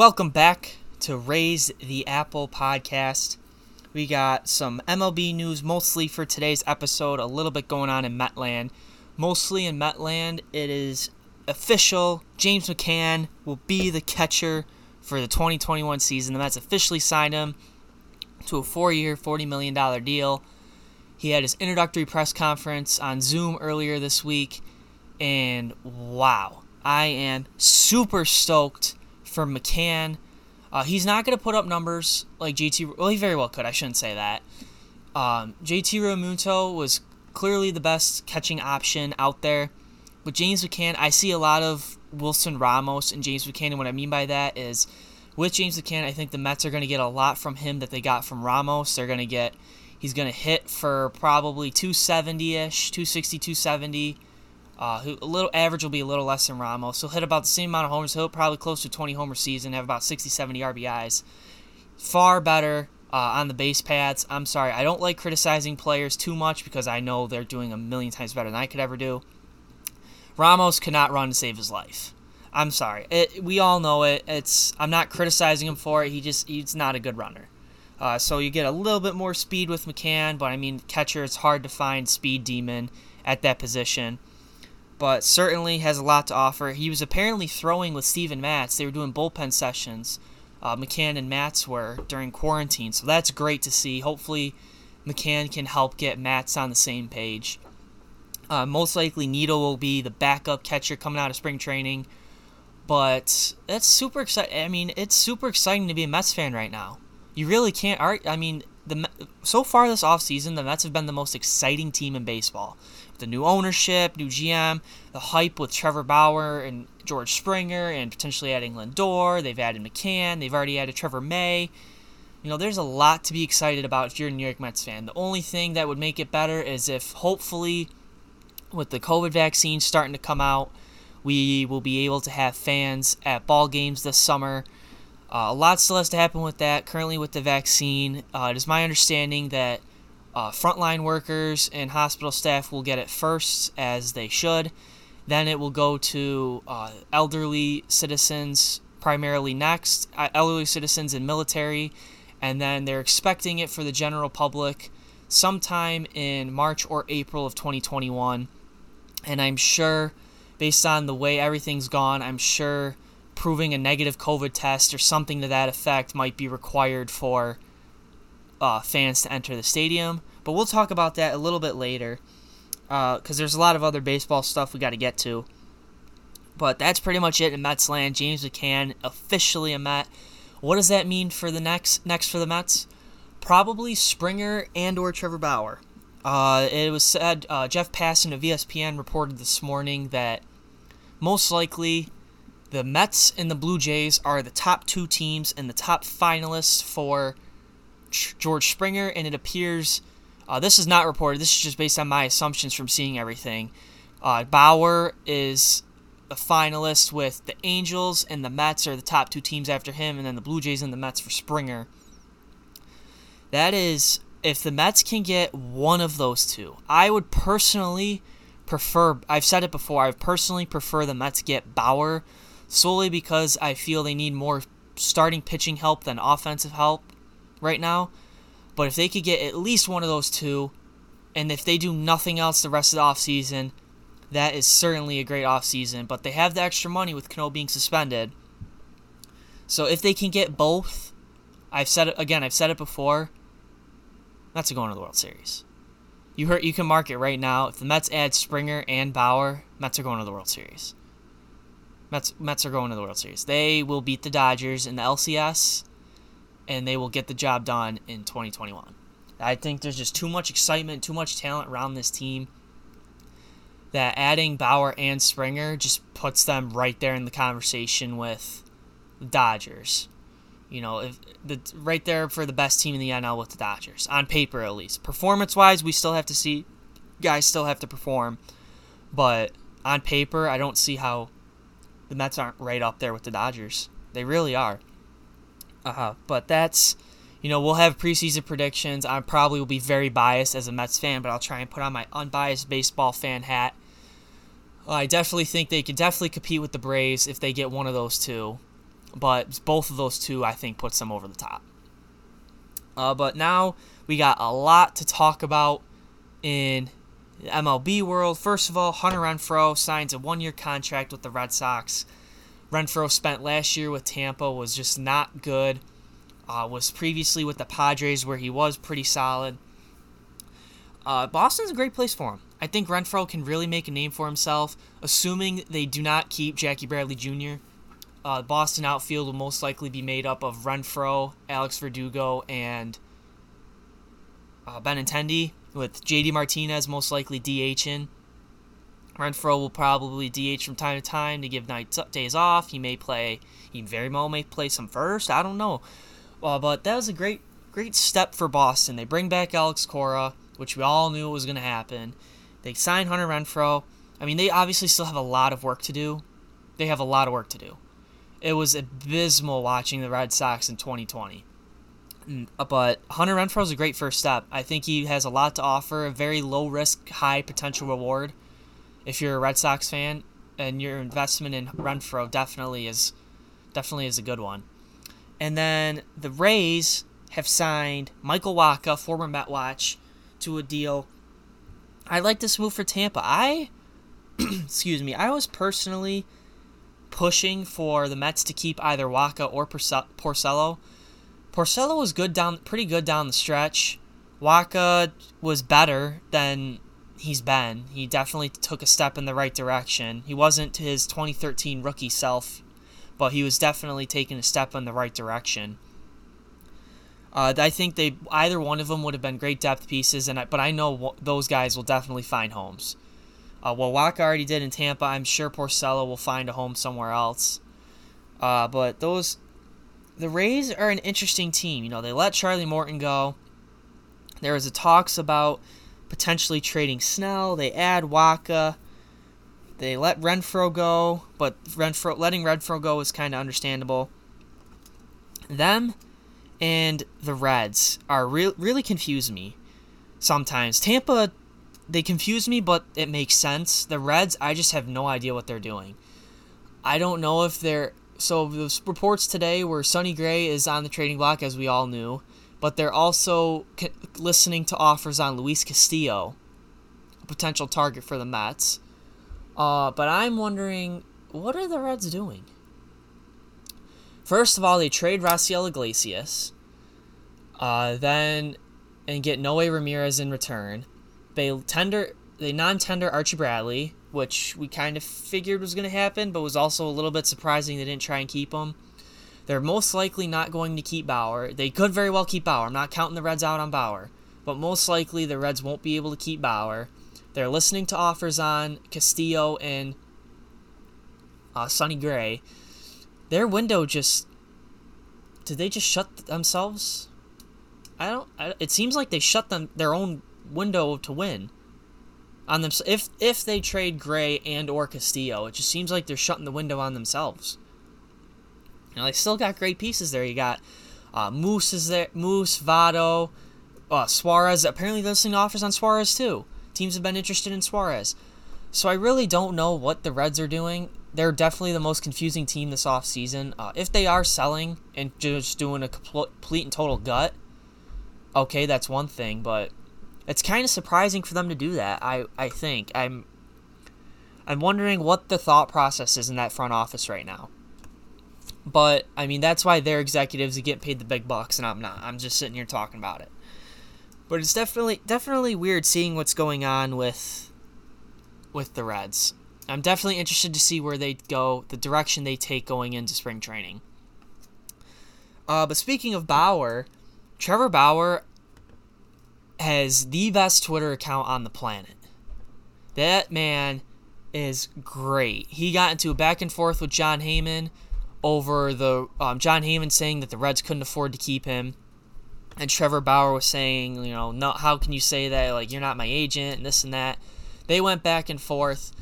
Welcome back to Raise the Apple podcast. We got some MLB news mostly for today's episode, a little bit going on in Metland. Mostly in Metland, it is official. James McCann will be the catcher for the 2021 season. The Mets officially signed him to a four year, $40 million deal. He had his introductory press conference on Zoom earlier this week, and wow, I am super stoked for McCann. Uh, he's not going to put up numbers like JT. Well, he very well could. I shouldn't say that. Um, JT Realmuto was clearly the best catching option out there. But James McCann, I see a lot of Wilson Ramos and James McCann. And what I mean by that is with James McCann, I think the Mets are going to get a lot from him that they got from Ramos. They're going to get, he's going to hit for probably 270 ish, 260, 270. Uh, who a little average will be a little less than Ramos. He'll hit about the same amount of homers. He'll probably close to 20 homer season, have about 60, 70 RBIs. Far better uh, on the base paths. I'm sorry, I don't like criticizing players too much because I know they're doing a million times better than I could ever do. Ramos could not run to save his life. I'm sorry. It, we all know it. It's I'm not criticizing him for it. He just he's not a good runner. Uh, so you get a little bit more speed with McCann, but I mean catcher. It's hard to find speed demon at that position but certainly has a lot to offer. He was apparently throwing with Steven Matz. They were doing bullpen sessions. Uh, McCann and Matz were during quarantine, so that's great to see. Hopefully, McCann can help get Matz on the same page. Uh, most likely, Nido will be the backup catcher coming out of spring training. But that's super exciting. I mean, it's super exciting to be a Mets fan right now. You really can't. I mean, the so far this offseason, the Mets have been the most exciting team in baseball the new ownership, new GM, the hype with Trevor Bauer and George Springer, and potentially adding Lindor. They've added McCann. They've already added Trevor May. You know, there's a lot to be excited about if you're a New York Mets fan. The only thing that would make it better is if hopefully, with the COVID vaccine starting to come out, we will be able to have fans at ball games this summer. Uh, a lot still has to happen with that. Currently, with the vaccine, uh, it is my understanding that uh, frontline workers and hospital staff will get it first, as they should. Then it will go to uh, elderly citizens, primarily next, uh, elderly citizens and military, and then they're expecting it for the general public sometime in March or April of 2021. And I'm sure, based on the way everything's gone, I'm sure proving a negative COVID test or something to that effect might be required for uh, fans to enter the stadium. But we'll talk about that a little bit later because uh, there's a lot of other baseball stuff we got to get to. But that's pretty much it in Mets land. James McCann officially a Met. What does that mean for the next next for the Mets? Probably Springer and or Trevor Bauer. Uh, it was said uh, Jeff Passan of ESPN reported this morning that most likely the Mets and the Blue Jays are the top two teams and the top finalists for George Springer, and it appears uh, this is not reported. This is just based on my assumptions from seeing everything. Uh, Bauer is a finalist with the Angels and the Mets are the top two teams after him, and then the Blue Jays and the Mets for Springer. That is, if the Mets can get one of those two, I would personally prefer. I've said it before. I personally prefer the Mets get Bauer solely because I feel they need more starting pitching help than offensive help right now. But if they could get at least one of those two, and if they do nothing else the rest of the offseason, that is certainly a great offseason. But they have the extra money with Cano being suspended. So if they can get both, I've said it again, I've said it before, that's are going to the World Series. You heard you can mark it right now. If the Mets add Springer and Bauer, Mets are going to the World Series. Mets Mets are going to the World Series. They will beat the Dodgers in the LCS and they will get the job done in 2021. I think there's just too much excitement, too much talent around this team that adding Bauer and Springer just puts them right there in the conversation with the Dodgers. You know, if the right there for the best team in the NL with the Dodgers on paper at least. Performance wise, we still have to see guys still have to perform, but on paper, I don't see how the Mets aren't right up there with the Dodgers. They really are. Uh, but that's, you know, we'll have preseason predictions. I probably will be very biased as a Mets fan, but I'll try and put on my unbiased baseball fan hat. I definitely think they could definitely compete with the Braves if they get one of those two. but both of those two I think puts them over the top. Uh, but now we got a lot to talk about in MLB world. First of all, Hunter Renfroe signs a one-year contract with the Red Sox. Renfroe spent last year with Tampa was just not good. Uh, was previously with the Padres where he was pretty solid. Uh, Boston's a great place for him. I think Renfroe can really make a name for himself, assuming they do not keep Jackie Bradley Jr. Uh, Boston outfield will most likely be made up of Renfroe, Alex Verdugo, and uh, Benintendi, with JD Martinez most likely DHing. Renfroe will probably DH from time to time to give nights days off. He may play. He very well may play some first. I don't know. Uh, but that was a great great step for Boston. They bring back Alex Cora, which we all knew was going to happen. They sign Hunter Renfroe. I mean, they obviously still have a lot of work to do. They have a lot of work to do. It was abysmal watching the Red Sox in 2020. Mm, but Hunter Renfroe is a great first step. I think he has a lot to offer, a very low risk, high potential reward. If you're a Red Sox fan, and your investment in Renfroe definitely is definitely is a good one. And then the Rays have signed Michael Wacha, former Met Watch, to a deal. I like this move for Tampa. I, excuse me, I was personally pushing for the Mets to keep either Wacha or Porcello. Porcello was good down, pretty good down the stretch. Wacha was better than he's been. He definitely took a step in the right direction. He wasn't his 2013 rookie self, but he was definitely taking a step in the right direction. Uh, I think they either one of them would have been great depth pieces, and I, but I know those guys will definitely find homes. Uh, well, Wacha already did in Tampa. I'm sure Porcello will find a home somewhere else. Uh, but those, the Rays are an interesting team. You know, they let Charlie Morton go. There was a talks about potentially trading Snell. They add Wacha. They let Renfroe go, but Renfroe letting Renfroe go is kind of understandable. Them and the Reds are re- really confuse me sometimes. Tampa they confuse me, but it makes sense. The Reds, I just have no idea what they're doing. I don't know if they're so the reports today were Sonny Gray is on the trading block as we all knew, but they're also listening to offers on Luis Castillo, a potential target for the Mets. Uh, but I'm wondering, what are the Reds doing? First of all, they trade Raisel Iglesias, uh, then and get Noe Ramirez in return. They tender they non-tender Archie Bradley, which we kind of figured was going to happen, but was also a little bit surprising they didn't try and keep him. They're most likely not going to keep Bauer. They could very well keep Bauer. I'm not counting the Reds out on Bauer, but most likely the Reds won't be able to keep Bauer. They're listening to offers on Castillo and uh, Sonny Gray. Their window just did they just shut themselves? I don't. I, it seems like they shut them their own window to win on them. If if they trade Gray and or Castillo, it just seems like they're shutting the window on themselves. You know, they still got great pieces there. You got uh, Moose is there, Moose, Votto, uh, Suarez. Apparently, they're listening offers on Suarez too. Teams have been interested in Suarez. So I really don't know what the Reds are doing. They're definitely the most confusing team this offseason. Uh, if they are selling and just doing a complete and total gut, okay, that's one thing. But it's kind of surprising for them to do that. I I think I'm I'm wondering what the thought process is in that front office right now. But I mean that's why their executives getting paid the big bucks and I'm not. I'm just sitting here talking about it. But it's definitely definitely weird seeing what's going on with with the Reds. I'm definitely interested to see where they go, the direction they take going into spring training. Uh, but speaking of Bauer, Trevor Bauer, has the best Twitter account on the planet. That man is great. He got into a back and forth with Jon Heyman over the um, Jon Heyman saying that the Reds couldn't afford to keep him, and Trevor Bauer was saying, you know, no, how can you say that? Like you're not my agent and this and that. They went back and forth.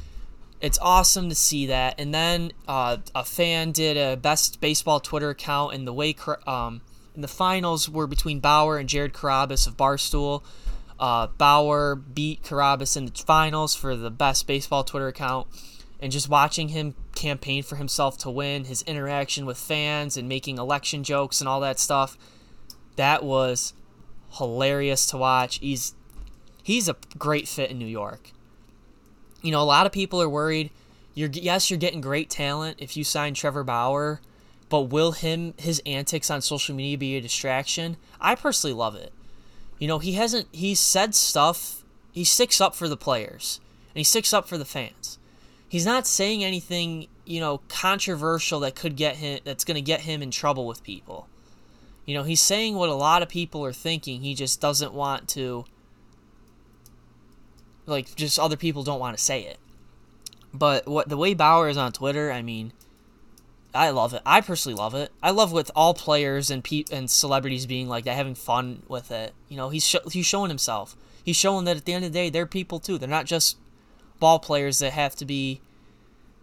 It's awesome to see that. And then uh, a fan did a best baseball Twitter account, and the way um, the finals were between Bauer and Jared Carrabis of Barstool. Uh, Bauer beat Carabas in the finals for the best baseball Twitter account. and just watching him campaign for himself to win, his interaction with fans and making election jokes and all that stuff, that was hilarious to watch. He's he's a great fit in New York. You know, a lot of people are worried. You're yes, you're getting great talent if you sign Trevor Bauer, but will him his antics on social media be a distraction? I personally love it. You know, he hasn't he's said stuff. He sticks up for the players and he sticks up for the fans he's not saying anything, you know, controversial that could get him that's going to get him in trouble with people. You know, he's saying what a lot of people are thinking. He just doesn't want to like just other people don't want to say it. But what the way Bauer is on Twitter, I mean, I love it. I personally love it. I love with all players and pe- and celebrities being like that, having fun with it. You know, he's sh- he's showing himself. He's showing that at the end of the day, they're people too. They're not just ball players that have to be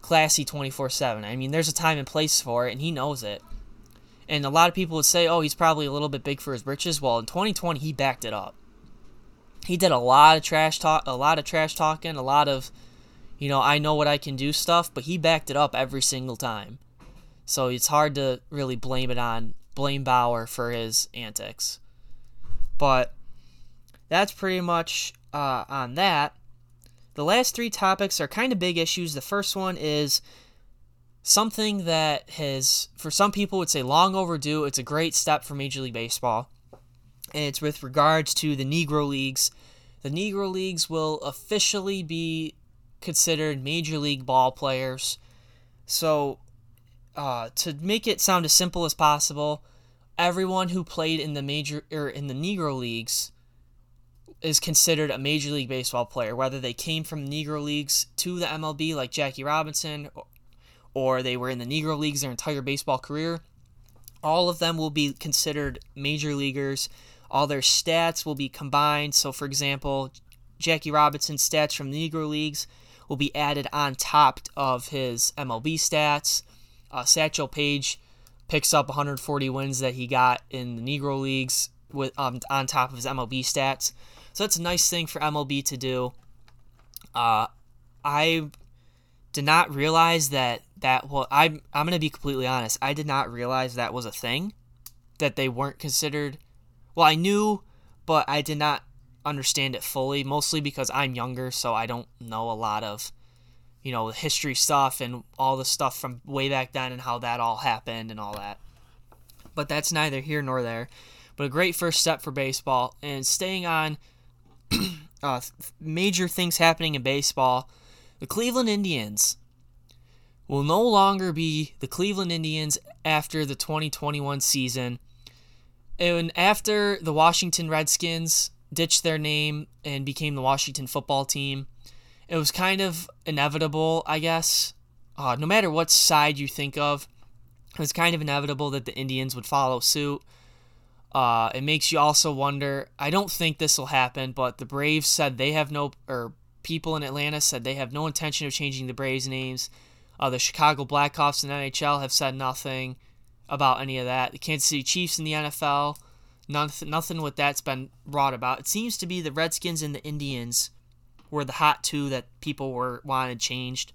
classy 24 7. I mean, there's a time and place for it, and he knows it. And a lot of people would say, oh, he's probably a little bit big for his britches. Well, in 2020, he backed it up. He did a lot of trash talk, a lot of trash talking, a lot of, you know, I know what I can do stuff, but he backed it up every single time. So it's hard to really blame it on, blame Bauer for his antics. But that's pretty much uh, on that. The last three topics are kind of big issues. The first one is something that has, for some people, would say long overdue. It's a great step for Major League Baseball. And it's with regards to the Negro Leagues. The Negro Leagues will officially be considered Major League ball players. So, uh, to make it sound as simple as possible, everyone who played in the major or in the Negro Leagues is considered a Major League Baseball player, whether they came from Negro Leagues to the MLB, like Jackie Robinson, or they were in the Negro Leagues their entire baseball career. All of them will be considered major leaguers. All their stats will be combined. So, for example, Jackie Robinson's stats from the Negro Leagues will be added on top of his MLB stats. Uh, Satchel Paige picks up 140 wins that he got in the Negro Leagues with um, on top of his MLB stats. So that's a nice thing for MLB to do. Uh, I did not realize that that well, I'm I'm gonna be completely honest. I did not realize that was a thing, that they weren't considered. Well, I knew, but I did not understand it fully. Mostly because I'm younger, so I don't know a lot of, you know, the history stuff and all the stuff from way back then and how that all happened and all that. But that's neither here nor there. But a great first step for baseball and staying on uh, major things happening in baseball. The Cleveland Indians will no longer be the Cleveland Indians after the 2021 season. And after the Washington Redskins ditched their name and became the Washington football team, it was kind of inevitable, I guess. Uh, no matter what side you think of, it was kind of inevitable that the Indians would follow suit. Uh, it makes you also wonder. I don't think this will happen, but the Braves said they have no, or people in Atlanta said they have no intention of changing the Braves' names. Uh, the Chicago Blackhawks the NHL have said nothing about any of that. The Kansas City Chiefs in the NFL, nothing, nothing with that's been brought about. It seems to be the Redskins and the Indians were the hot two that people were wanted changed.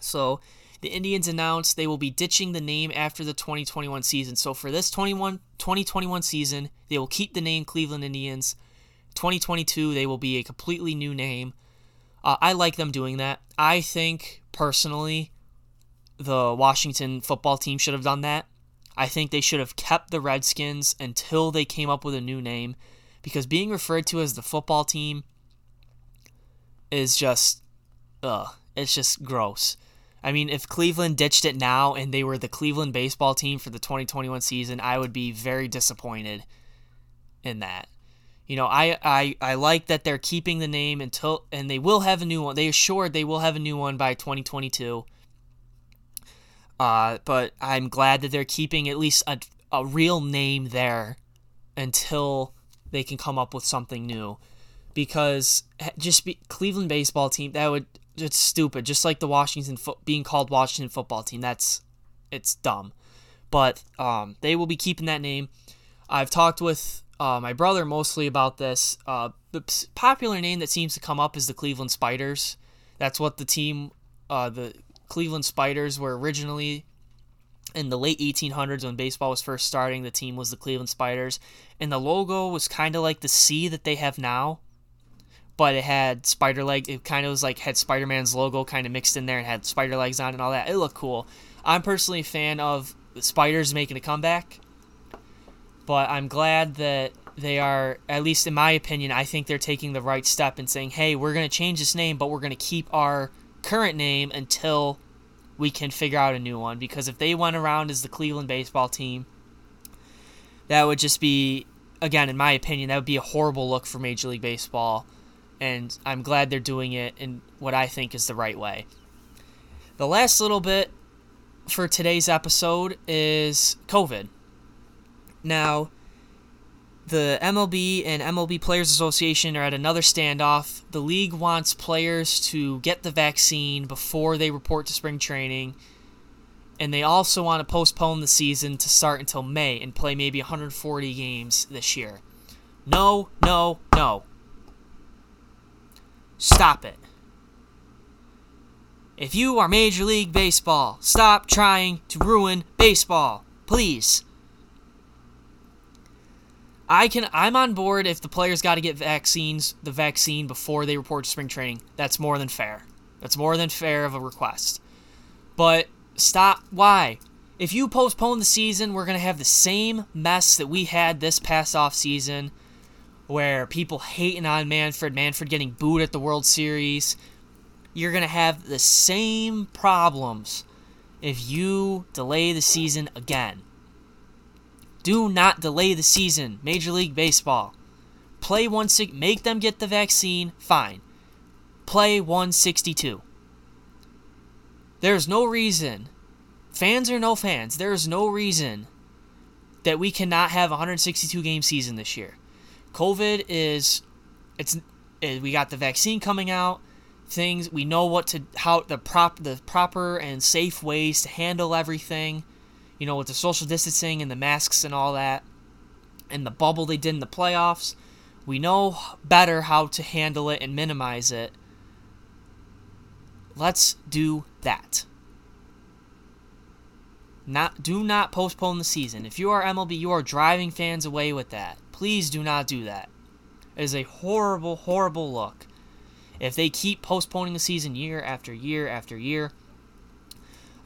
So the Indians announced they will be ditching the name after the 2021 season. So for this 21, 2021 season, they will keep the name Cleveland Indians. 2022, they will be a completely new name. Uh, I like them doing that. I think, personally, the Washington football team should have done that. I think they should have kept the Redskins until they came up with a new name because being referred to as the football team is just, ugh, it's just gross. I mean, if Cleveland ditched it now and they were the Cleveland baseball team for the 2021 season, I would be very disappointed in that. You know, I, I I like that they're keeping the name until and they will have a new one. They assured they will have a new one by 2022. Uh, but I'm glad that they're keeping at least a, a real name there until they can come up with something new. Because just be Cleveland baseball team that would it's stupid. Just like the Washington fo- being called Washington football team. That's it's dumb. But um, they will be keeping that name. I've talked with uh, my brother mostly about this. Uh, the popular name that seems to come up is the Cleveland Spiders. That's what the team uh, the Cleveland Spiders were originally in the late 1800s when baseball was first starting. The team was the Cleveland Spiders, and the logo was kind of like the C that they have now, but it had spider legs. It kind of was like had Spider Man's logo kind of mixed in there and had spider legs on and all that. It looked cool. I'm personally a fan of spiders making a comeback, but I'm glad that they are, at least in my opinion, I think they're taking the right step in saying, hey, we're going to change this name, but we're going to keep our current name until we can figure out a new one. Because if they went around as the Cleveland baseball team, that would just be, again, in my opinion, that would be a horrible look for Major League Baseball. And I'm glad they're doing it in what I think is the right way. The last little bit for today's episode is COVID. Now, the MLB and MLB Players Association are at another standoff. The league wants players to get the vaccine before they report to spring training. And they also want to postpone the season to start until May and play maybe 140 games this year. No, no, no. Stop it. If you are Major League Baseball, stop trying to ruin baseball. Please. I can I'm on board if the players got to get vaccines, the vaccine before they report to spring training. That's more than fair. That's more than fair of a request. But stop why? If you postpone the season, we're going to have the same mess that we had this past off season where people hating on Manfred, Manfred getting booed at the World Series. You're going to have the same problems if you delay the season again. Do not delay the season, Major League Baseball. Play 160, make them get the vaccine, fine. Play 162. There's no reason, fans or no fans, there is no reason that we cannot have a 162 game season this year. COVID is, it's, eh, we got the vaccine coming out. Things we know what to how the prop the proper and safe ways to handle everything you know, with the social distancing and the masks and all that, and the bubble they did in the playoffs, we know better how to handle it and minimize it. Let's do that. Not do not postpone the season. If you are MLB, you are driving fans away with that. Please do not do that. It is a horrible, horrible look. If they keep postponing the season year after year after year,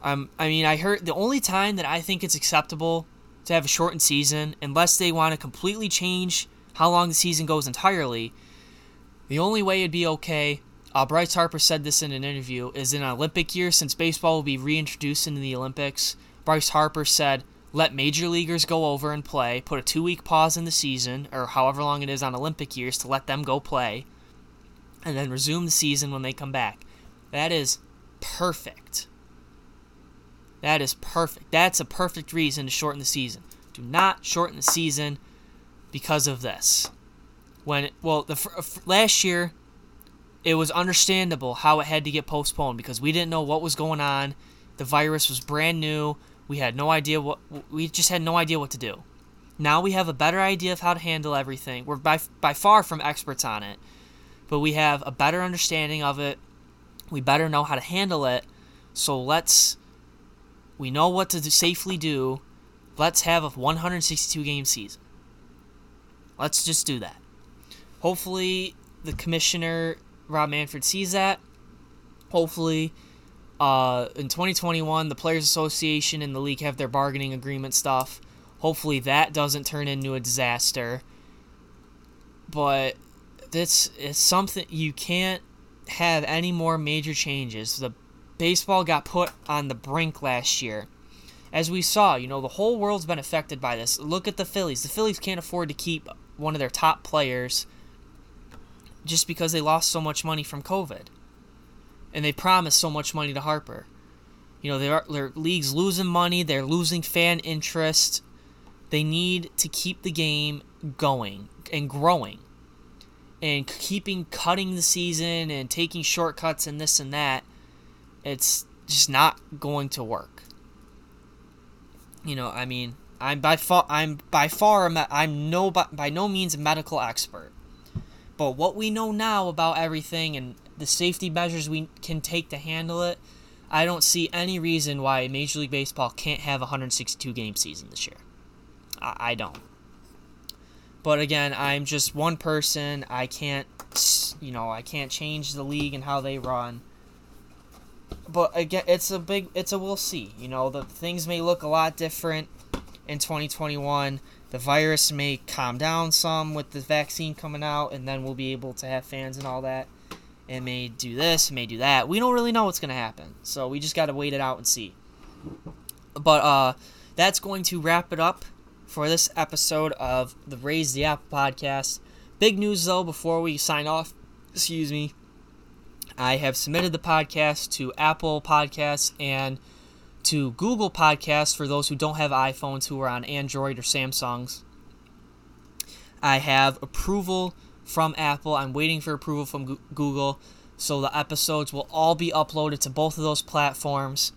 um, I mean, I heard the only time that I think it's acceptable to have a shortened season, unless they want to completely change how long the season goes entirely, the only way it'd be okay. Uh, Bryce Harper said this in an interview is in an Olympic year since baseball will be reintroduced into the Olympics. Bryce Harper said, let major leaguers go over and play, put a two week pause in the season, or however long it is on Olympic years to let them go play, and then resume the season when they come back. That is perfect. That is perfect. That's a perfect reason to shorten the season. Do not shorten the season because of this. When well, the last year it was understandable how it had to get postponed because we didn't know what was going on. The virus was brand new. We had no idea what we just had no idea what to do. Now we have a better idea of how to handle everything. We're by by far from experts on it, but we have a better understanding of it. We better know how to handle it. So let's we know what to safely do. Let's have a 162 game season. Let's just do that. Hopefully, the commissioner, Rob Manfred, sees that. Hopefully, uh, in 2021, the Players Association and the league have their bargaining agreement stuff. Hopefully, that doesn't turn into a disaster. But this is something you can't have any more major changes. The baseball got put on the brink last year. As we saw, you know, the whole world's been affected by this. Look at the Phillies. The Phillies can't afford to keep one of their top players just because they lost so much money from COVID. And they promised so much money to Harper. You know, their, their league's losing money, they're losing fan interest. They need to keep the game going and growing. And keeping cutting the season and taking shortcuts and this and that it's just not going to work. You know, I mean, I'm by far I'm by far I'm no by, by no means a medical expert. But what we know now about everything and the safety measures we can take to handle it, I don't see any reason why Major League Baseball can't have a 162 game season this year. I, I don't. But again, I'm just one person. I can't, you know, I can't change the league and how they run. But again, it's a big, it's a we'll see. You know, the things may look a lot different in 2021. The virus may calm down some with the vaccine coming out, and then we'll be able to have fans and all that. It may do this, it may do that. We don't really know what's going to happen. So we just got to wait it out and see. But uh, that's going to wrap it up for this episode of the Raise the App podcast. Big news though, before we sign off, excuse me. I have submitted the podcast to Apple Podcasts and to Google Podcasts for those who don't have iPhones who are on Android or Samsungs. I have approval from Apple. I'm waiting for approval from Google. So the episodes will all be uploaded to both of those platforms.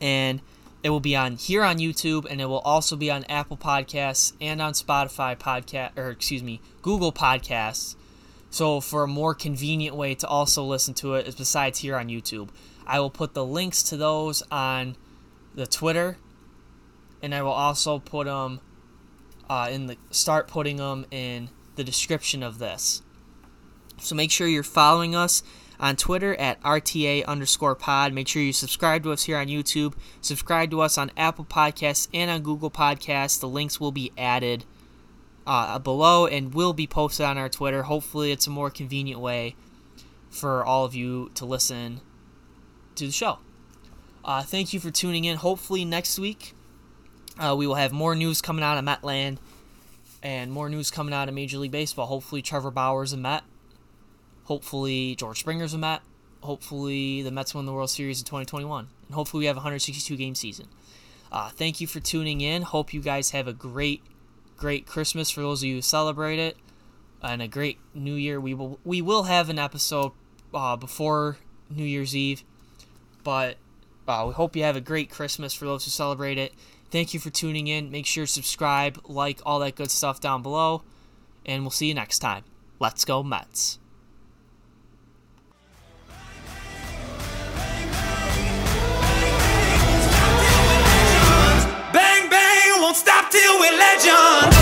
And it will be on here on YouTube and it will also be on Apple Podcasts and on Spotify podcast or excuse me, Google Podcasts. So for a more convenient way to also listen to it is besides here on YouTube. I will put the links to those on the Twitter and I will also put them uh, in the start putting them in the description of this. So make sure you're following us on Twitter at RTA underscore pod. Make sure you subscribe to us here on YouTube. Subscribe to us on Apple Podcasts and on Google Podcasts. The links will be added uh, below and will be posted on our Twitter. Hopefully, it's a more convenient way for all of you to listen to the show. Uh, thank you for tuning in. Hopefully, next week uh, we will have more news coming out of Metland and more news coming out of Major League Baseball. Hopefully, Trevor Bauer's a Met. Hopefully, George Springer's a Met. Hopefully, the Mets win the World Series in 2021. And hopefully, we have a 162 game season. Uh, thank you for tuning in. Hope you guys have a great, great Christmas for those of you who celebrate it, and a great New Year. We will we will have an episode uh, before New Year's Eve, but uh, we hope you have a great Christmas for those who celebrate it. Thank you for tuning in. Make sure to subscribe, like, all that good stuff down below. And we'll see you next time. Let's go, Mets. Bang, bang, won't stop till we're legends.